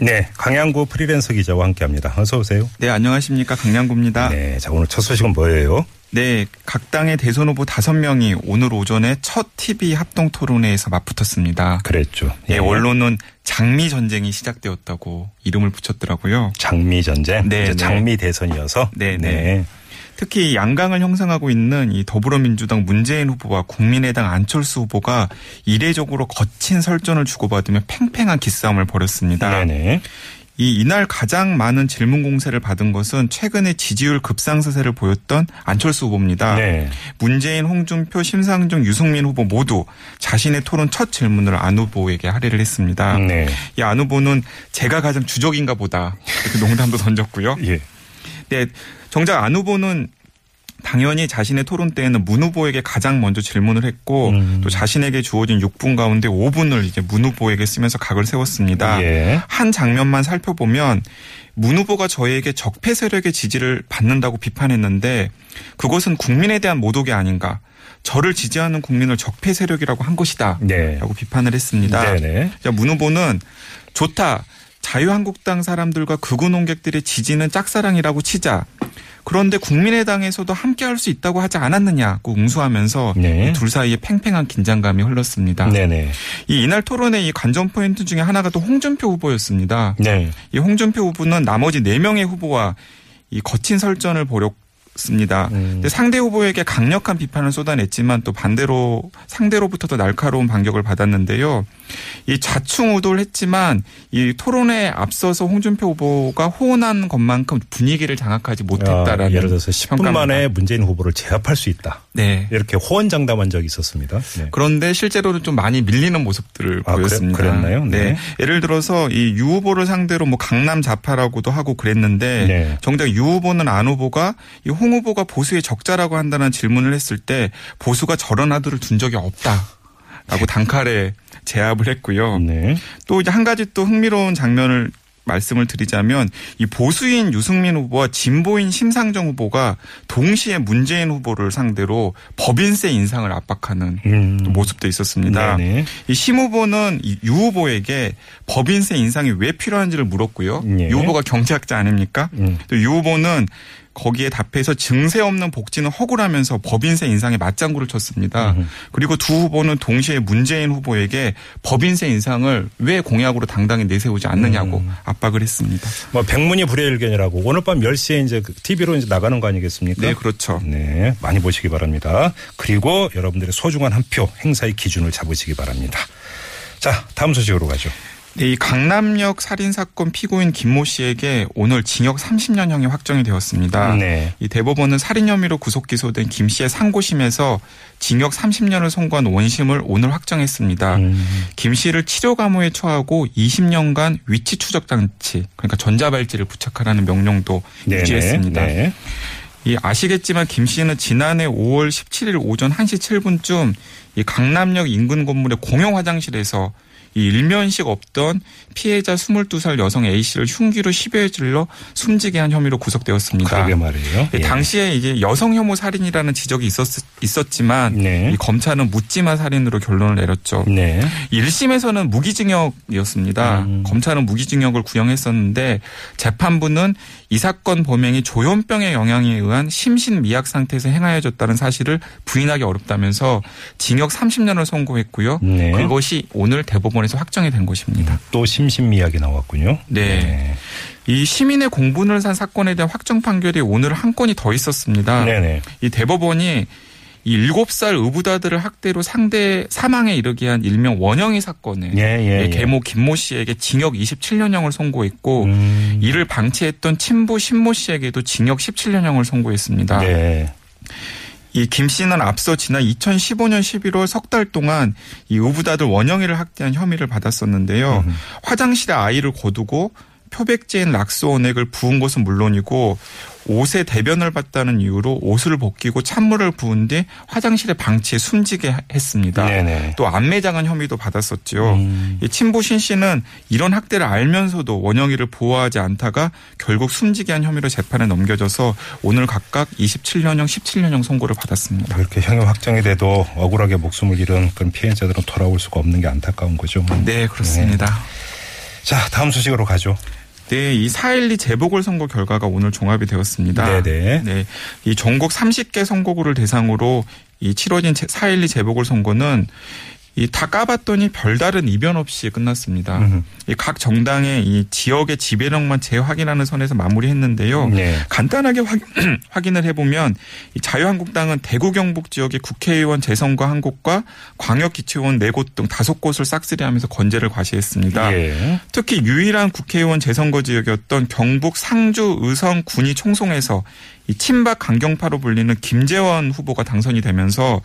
네, 강양구 프리랜서 기자와 함께합니다. 어서 오세요. 네, 안녕하십니까. 강량구입니다. 네. 네, 자 오늘 첫 소식은 뭐예요? 각 당의 대선 후보 다섯 명이 오늘 오전에 첫 TV 합동 토론회에서 맞붙었습니다. 그랬죠. 예, 언론은 장미 전쟁이 시작되었다고 이름을 붙였더라고요. 장미 전쟁, 네, 네. 장미 대선이어서. 네, 네. 특히 양강을 형성하고 있는 이 더불어민주당 문재인 후보와 국민의당 안철수 후보가 이례적으로 거친 설전을 주고받으며 팽팽한 기싸움을 벌였습니다. 네네. 이 이날 가장 많은 질문 공세를 받은 것은 최근에 지지율 급상승세를 보였던 안철수 후보입니다. 네. 문재인, 홍준표, 심상정, 유승민 후보 모두 자신의 토론 첫 질문을 안 후보에게 할애를 했습니다. 네. 이안 후보는 제가 가장 주적인가 보다 이렇게 농담도 던졌고요. 예. 네, 정작 안 후보는 당연히 자신의 토론 때에는 문 후보에게 가장 먼저 질문을 했고 음. 또 자신에게 주어진 6분 가운데 5분을 이제 문 후보에게 쓰면서 각을 세웠습니다. 예. 한 장면만 살펴보면 문 후보가 저에게 적폐 세력의 지지를 받는다고 비판했는데 그것은 국민에 대한 모독이 아닌가. 저를 지지하는 국민을 적폐 세력이라고 한 것이다. 네. 라고 비판을 했습니다. 네네. 자, 문 후보는 좋다. 자유한국당 사람들과 극우 농객들의 지지는 짝사랑이라고 치자. 그런데 국민의당에서도 함께 할 수 있다고 하지 않았느냐고 응수하면서 네. 이둘 사이에 팽팽한 긴장감이 흘렀습니다. 네네. 이 이날 토론의 이 관전 포인트 중에 하나가 또 홍준표 후보였습니다. 네. 이 홍준표 후보는 나머지 네명의 후보와 이 거친 설전을 벌였 습니다. 음. 상대 후보에게 강력한 비판을 쏟아냈지만 또 반대로 상대로부터도 날카로운 반격을 받았는데요. 이 좌충우돌 했지만 이 토론에 앞서서 홍준표 후보가 호언한 것만큼 분위기를 장악하지 못했다라는 아, 예를 들어서 10분 평가입니다. 만에 문재인 후보를 제압할 수 있다. 네. 이렇게 호언장담한 적이 있었습니다. 네. 그런데 실제로는 좀 많이 밀리는 모습들을 아, 그래- 보였습니다. 그랬나요? 네. 예를 들어서 이 유 후보를 상대로 뭐 강남 자파라고도 하고 그랬는데 네. 정작 유 후보는 안 후보가 이홍 후보가 보수의 적자라고 한다는 질문을 했을 때 보수가 저런 아들을 둔 적이 없다라고 단칼에 제압을 했고요. 네. 또 이제 한 가지 또 흥미로운 장면을 말씀을 드리자면 이 보수인 유승민 후보와 진보인 심상정 후보가 동시에 문재인 후보를 상대로 법인세 인상을 압박하는 음. 또 모습도 있었습니다. 네네. 이심 후보는 이 유 후보에게 법인세 인상이 왜 필요한지를 물었고요. 예. 유 후보가 경제학자 아닙니까? 음. 또유 후보는 거기에 답해서 증세 없는 복지는 허구라면서 법인세 인상에 맞장구를 쳤습니다. 그리고 두 후보는 동시에 문재인 후보에게 법인세 인상을 왜 공약으로 당당히 내세우지 않느냐고 음. 압박을 했습니다. 뭐 백문이 불여일견이라고 오늘 밤 10시에 이제 TV로 이제 나가는 거 아니겠습니까? 네, 그렇죠. 네, 많이 보시기 바랍니다. 그리고 여러분들의 소중한 한 표 행사의 기준을 잡으시기 바랍니다. 자, 다음 소식으로 가죠. 네, 이 강남역 살인 사건 피고인 김모 씨에게 오늘 징역 30년형이 확정이 되었습니다. 네. 이 대법원은 살인 혐의로 구속 기소된 김 씨의 상고심에서 징역 30년을 선고한 원심을 오늘 확정했습니다. 음. 김 씨를 치료 감호에 처하고 20년간 위치 추적 장치 그러니까 전자발찌를 부착하라는 명령도 네네. 유지했습니다. 네. 이 아시겠지만 김 씨는 지난해 5월 17일 오전 1시 7분쯤 이 강남역 인근 건물의 공용 화장실에서 이 일면식 없던 피해자 22살 여성 A 씨를 흉기로 10여 질러 숨지게 한 혐의로 구속되었습니다. 그러게 말이에요. 예, 예. 당시에 이제 여성 혐오 살인이라는 지적이 있었, 있었지만 네. 이 검찰은 묻지마 살인으로 결론을 내렸죠. 네. 1심에서는 무기징역이었습니다. 음. 검찰은 무기징역을 구형했었는데 재판부는 이 사건 범행이 조현병의 영향에 의한 심신미약 상태에서 행하여졌다는 사실을 부인하기 어렵다면서 징역 30년을 선고했고요. 네. 그것이 오늘 대법원 에서 확정이 된 것입니다. 또 심신미약이 나왔군요. 네. 이 시민의 공분을 산 사건에 대한 확정 판결이 오늘 한 건이 더 있었습니다. 네네. 이 대법원이 이 7살 의붓아들을 학대로 상대 사망에 이르게 한 일명 원영이 사건에 예, 예, 예. 계모 김모 씨에게 징역 27년형을 선고했고 음. 이를 방치했던 친부 신모 씨에게도 징역 17년형을 선고했습니다. 네. 이 김 씨는 앞서 지난 2015년 11월 석 달 동안 이 의붓아들 원영이를 학대한 혐의를 받았었는데요. 화장실에 아이를 거두고 표백제인 락스 원액을 부은 것은 물론이고 옷에 대변을 봤다는 이유로 옷을 벗기고 찬물을 부은 뒤 화장실에 방치해 숨지게 했습니다. 네네. 또 안매장한 혐의도 받았었죠. 이 친부 신 씨는 이런 학대를 알면서도 원영이를 보호하지 않다가 결국 숨지게 한 혐의로 재판에 넘겨져서 오늘 각각 27년형, 17년형 선고를 받았습니다. 이렇게 형이 확정이 돼도 억울하게 목숨을 잃은 그런 피해자들은 돌아올 수가 없는 게 안타까운 거죠. 네, 그렇습니다. 자, 다음 소식으로 가죠. 네, 이 4.12 재보궐선거 결과가 오늘 종합이 되었습니다. 네네. 네, 이 전국 30개 선거구를 대상으로 이 치러진 4.12 재보궐선거는 이 다 까봤더니 별다른 이변 없이 끝났습니다. 음흠. 이각 정당의 이 지역의 지배력만 재확인하는 선에서 마무리했는데요. 네. 간단하게 확, 확인을 해보면 이 자유한국당은 대구 경북 지역의 국회의원 재선거 한 곳과 광역기초의원 네 곳 등 다섯 곳을 싹쓸이하면서 건재를 과시했습니다. 예. 특히 유일한 국회의원 재선거 지역이었던 경북 상주 의성 군위 총송에서 이 친박 강경파로 불리는 김재원 후보가 당선이 되면서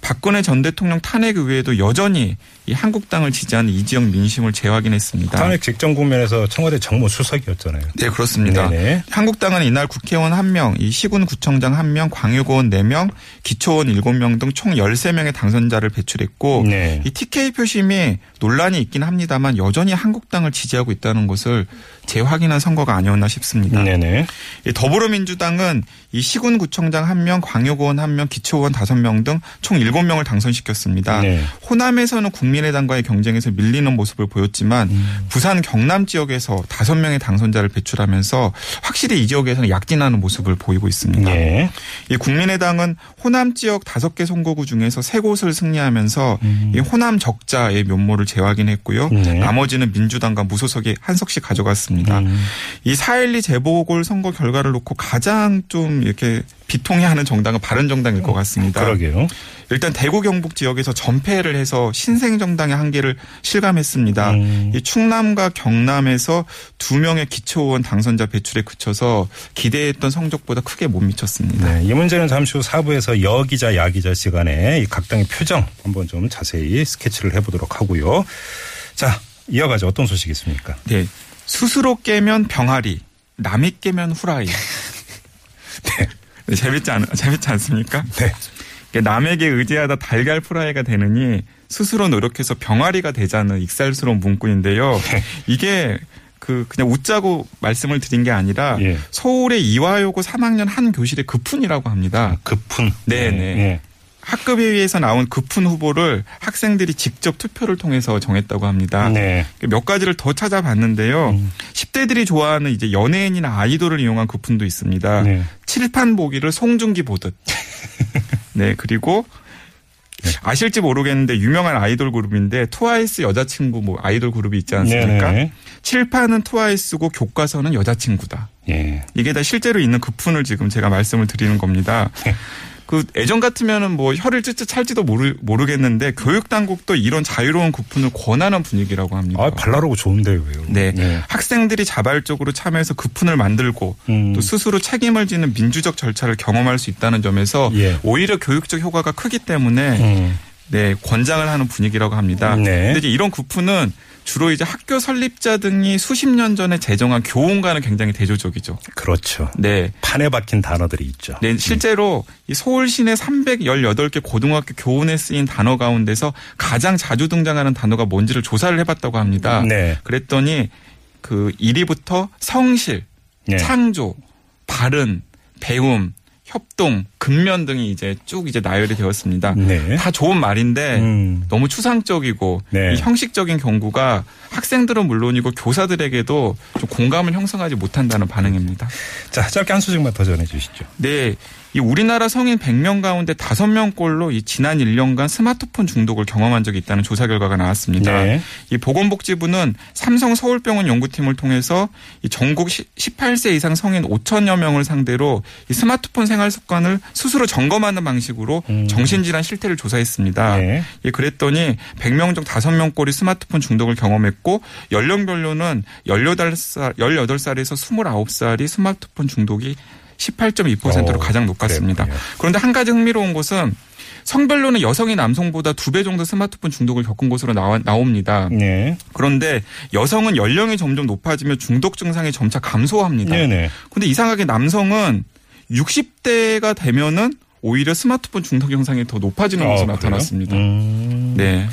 박근혜 전 대통령 탄핵 이후에도 여전히 이 한국당을 지지하는 이 지역 민심을 재확인했습니다. 탄핵 직전 국면에서 청와대 정무 수석이었잖아요. 네, 그렇습니다. 네네. 한국당은 이날 국회의원 1명, 이 시군 구청장 1명, 광역의원 4명, 기초의원 7명 등 총 13명의 당선자를 배출했고 네. 이 TK 표심이 논란이 있긴 합니다만 여전히 한국당을 지지하고 있다는 것을 재확인한 선거가 아니었나 싶습니다. 네네. 이 더불어민주당은 이 시군구청장 1명, 광역의원 1명, 기초의원 5명 등 총 7명을 당선시켰습니다. 네. 호남에서는 국민의당과의 경쟁에서 밀리는 모습을 보였지만 음. 부산 경남 지역에서 5명의 당선자를 배출하면서 확실히 이 지역에서는 약진하는 모습을 보이고 있습니다. 예. 이 국민의당은 호남 지역 5개 선거구 중에서 3곳을 승리하면서 이 호남 적자의 면모를 재확인했고요. 음. 네. 나머지는 민주당과 무소속이 한 석씩 가져갔습니다. 음. 이4.12 재보궐 선거 결과를 놓고 가장 좀 이렇게 비통해하는 정당은 바른 정당일 것 같습니다. 그러게요. 일단 대구 경북 지역에서 전패를 해서 신생 정당의 한계를 실감했습니다. 음. 이 충남과 경남에서 두 명의 기초의원 당선자 배출에 그쳐서 기대했던 성적보다 크게 못 미쳤습니다. 네, 이 문제는 잠시 후 4부에서 여기자 야기자 시간에 이각 당의 표정 한번 좀 자세히 스케치를 해보도록 하고요. 자, 이어가죠. 어떤 소식이 있습니까? 네. 스스로 깨면 병아리, 남이 깨면 후라이. 네. 재밌지 않, 재밌지 않습니까? 네. 남에게 의지하다 달걀 프라이가 되느니 스스로 노력해서 병아리가 되자는 익살스러운 문구인데요. 이게 그 그냥 웃자고 말씀을 드린 게 아니라 예. 서울의 이화여고 3학년 한 교실의 급훈이라고 합니다. 급훈. 네네. 예. 학급 회의에서 나온 급훈 후보를 학생들이 직접 투표를 통해서 정했다고 합니다. 네. 몇 가지를 더 찾아봤는데요. 음. 10대들이 좋아하는 이제 연예인이나 아이돌을 이용한 급훈도 있습니다. 네. 칠판 보기를 송중기 보듯. 네, 그리고 아실지 모르겠는데 유명한 아이돌 그룹인데 트와이스 여자친구 뭐 아이돌 그룹이 있지 않습니까? 네네. 칠판은 트와이스고 교과서는 여자친구다. 예. 이게 다 실제로 있는 급훈을 지금 제가 말씀을 드리는 겁니다. 네. 그 예전 같으면은 뭐 혀를 ጭጭ 찰지도 모르, 모르겠는데 교육 당국도 이런 자유로운 급훈을 권하는 분위기라고 합니다. 아, 발랄하고 좋은데요, 왜요? 네. 네. 학생들이 자발적으로 참여해서 급훈을 만들고 음. 또 스스로 책임을 지는 민주적 절차를 경험할 수 있다는 점에서 예. 오히려 교육적 효과가 크기 때문에 음. 네, 권장을 하는 분위기라고 합니다. 네. 근데 이제 이런 구프는 주로 이제 학교 설립자 등이 수십 년 전에 제정한 교훈과는 굉장히 대조적이죠. 그렇죠. 네. 판에 박힌 단어들이 있죠. 네, 실제로 이 서울 시내 318개 고등학교 교훈에 쓰인 단어 가운데서 가장 자주 등장하는 단어가 뭔지를 조사를 해봤다고 합니다. 네. 그랬더니 그 1위부터 성실, 네. 창조, 발음, 배움, 협동, 근면 등이 이제 쭉 이제 나열이 되었습니다. 네. 다 좋은 말인데 음. 너무 추상적이고 네. 이 형식적인 경구가 학생들은 물론이고 교사들에게도 좀 공감을 형성하지 못한다는 반응입니다. 자, 짧게 한 소식만 더 전해 주시죠. 네. 이 우리나라 성인 100명 가운데 5명꼴로 이 지난 1년간 스마트폰 중독을 경험한 적이 있다는 조사 결과가 나왔습니다. 네. 이 보건복지부는 삼성 서울병원 연구팀을 통해서 이 전국 18세 이상 성인 5천여 명을 상대로 이 스마트폰 생활 습관을 스스로 점검하는 방식으로 음. 정신질환 실태를 조사했습니다. 네. 예, 그랬더니 100명 중 5명꼴이 스마트폰 중독을 경험했고 연령별로는 18살 18살에서 29살이 스마트폰 중독이 18.2%로 어, 가장 높았습니다. 그랬군요. 그런데 한 가지 흥미로운 것은 성별로는 여성이 남성보다 두 배 정도 스마트폰 중독을 겪은 것으로 나와, 나옵니다. 네. 그런데 여성은 연령이 점점 높아지며 중독 증상이 점차 감소합니다. 네네. 근데 이상하게 남성은 60대가 되면은 오히려 스마트폰 중독 현상이 더 높아지는 것으로 어, 그래요? 나타났습니다. 음, 네.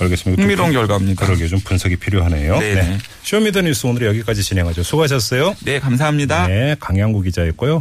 알겠습니다. 흥미로운 결과입니다. 그러게 좀 분석이 필요하네요. 네네. 쇼미더뉴스 오늘 여기까지 진행하죠. 수고하셨어요. 네, 감사합니다. 네, 강양구 기자였고요.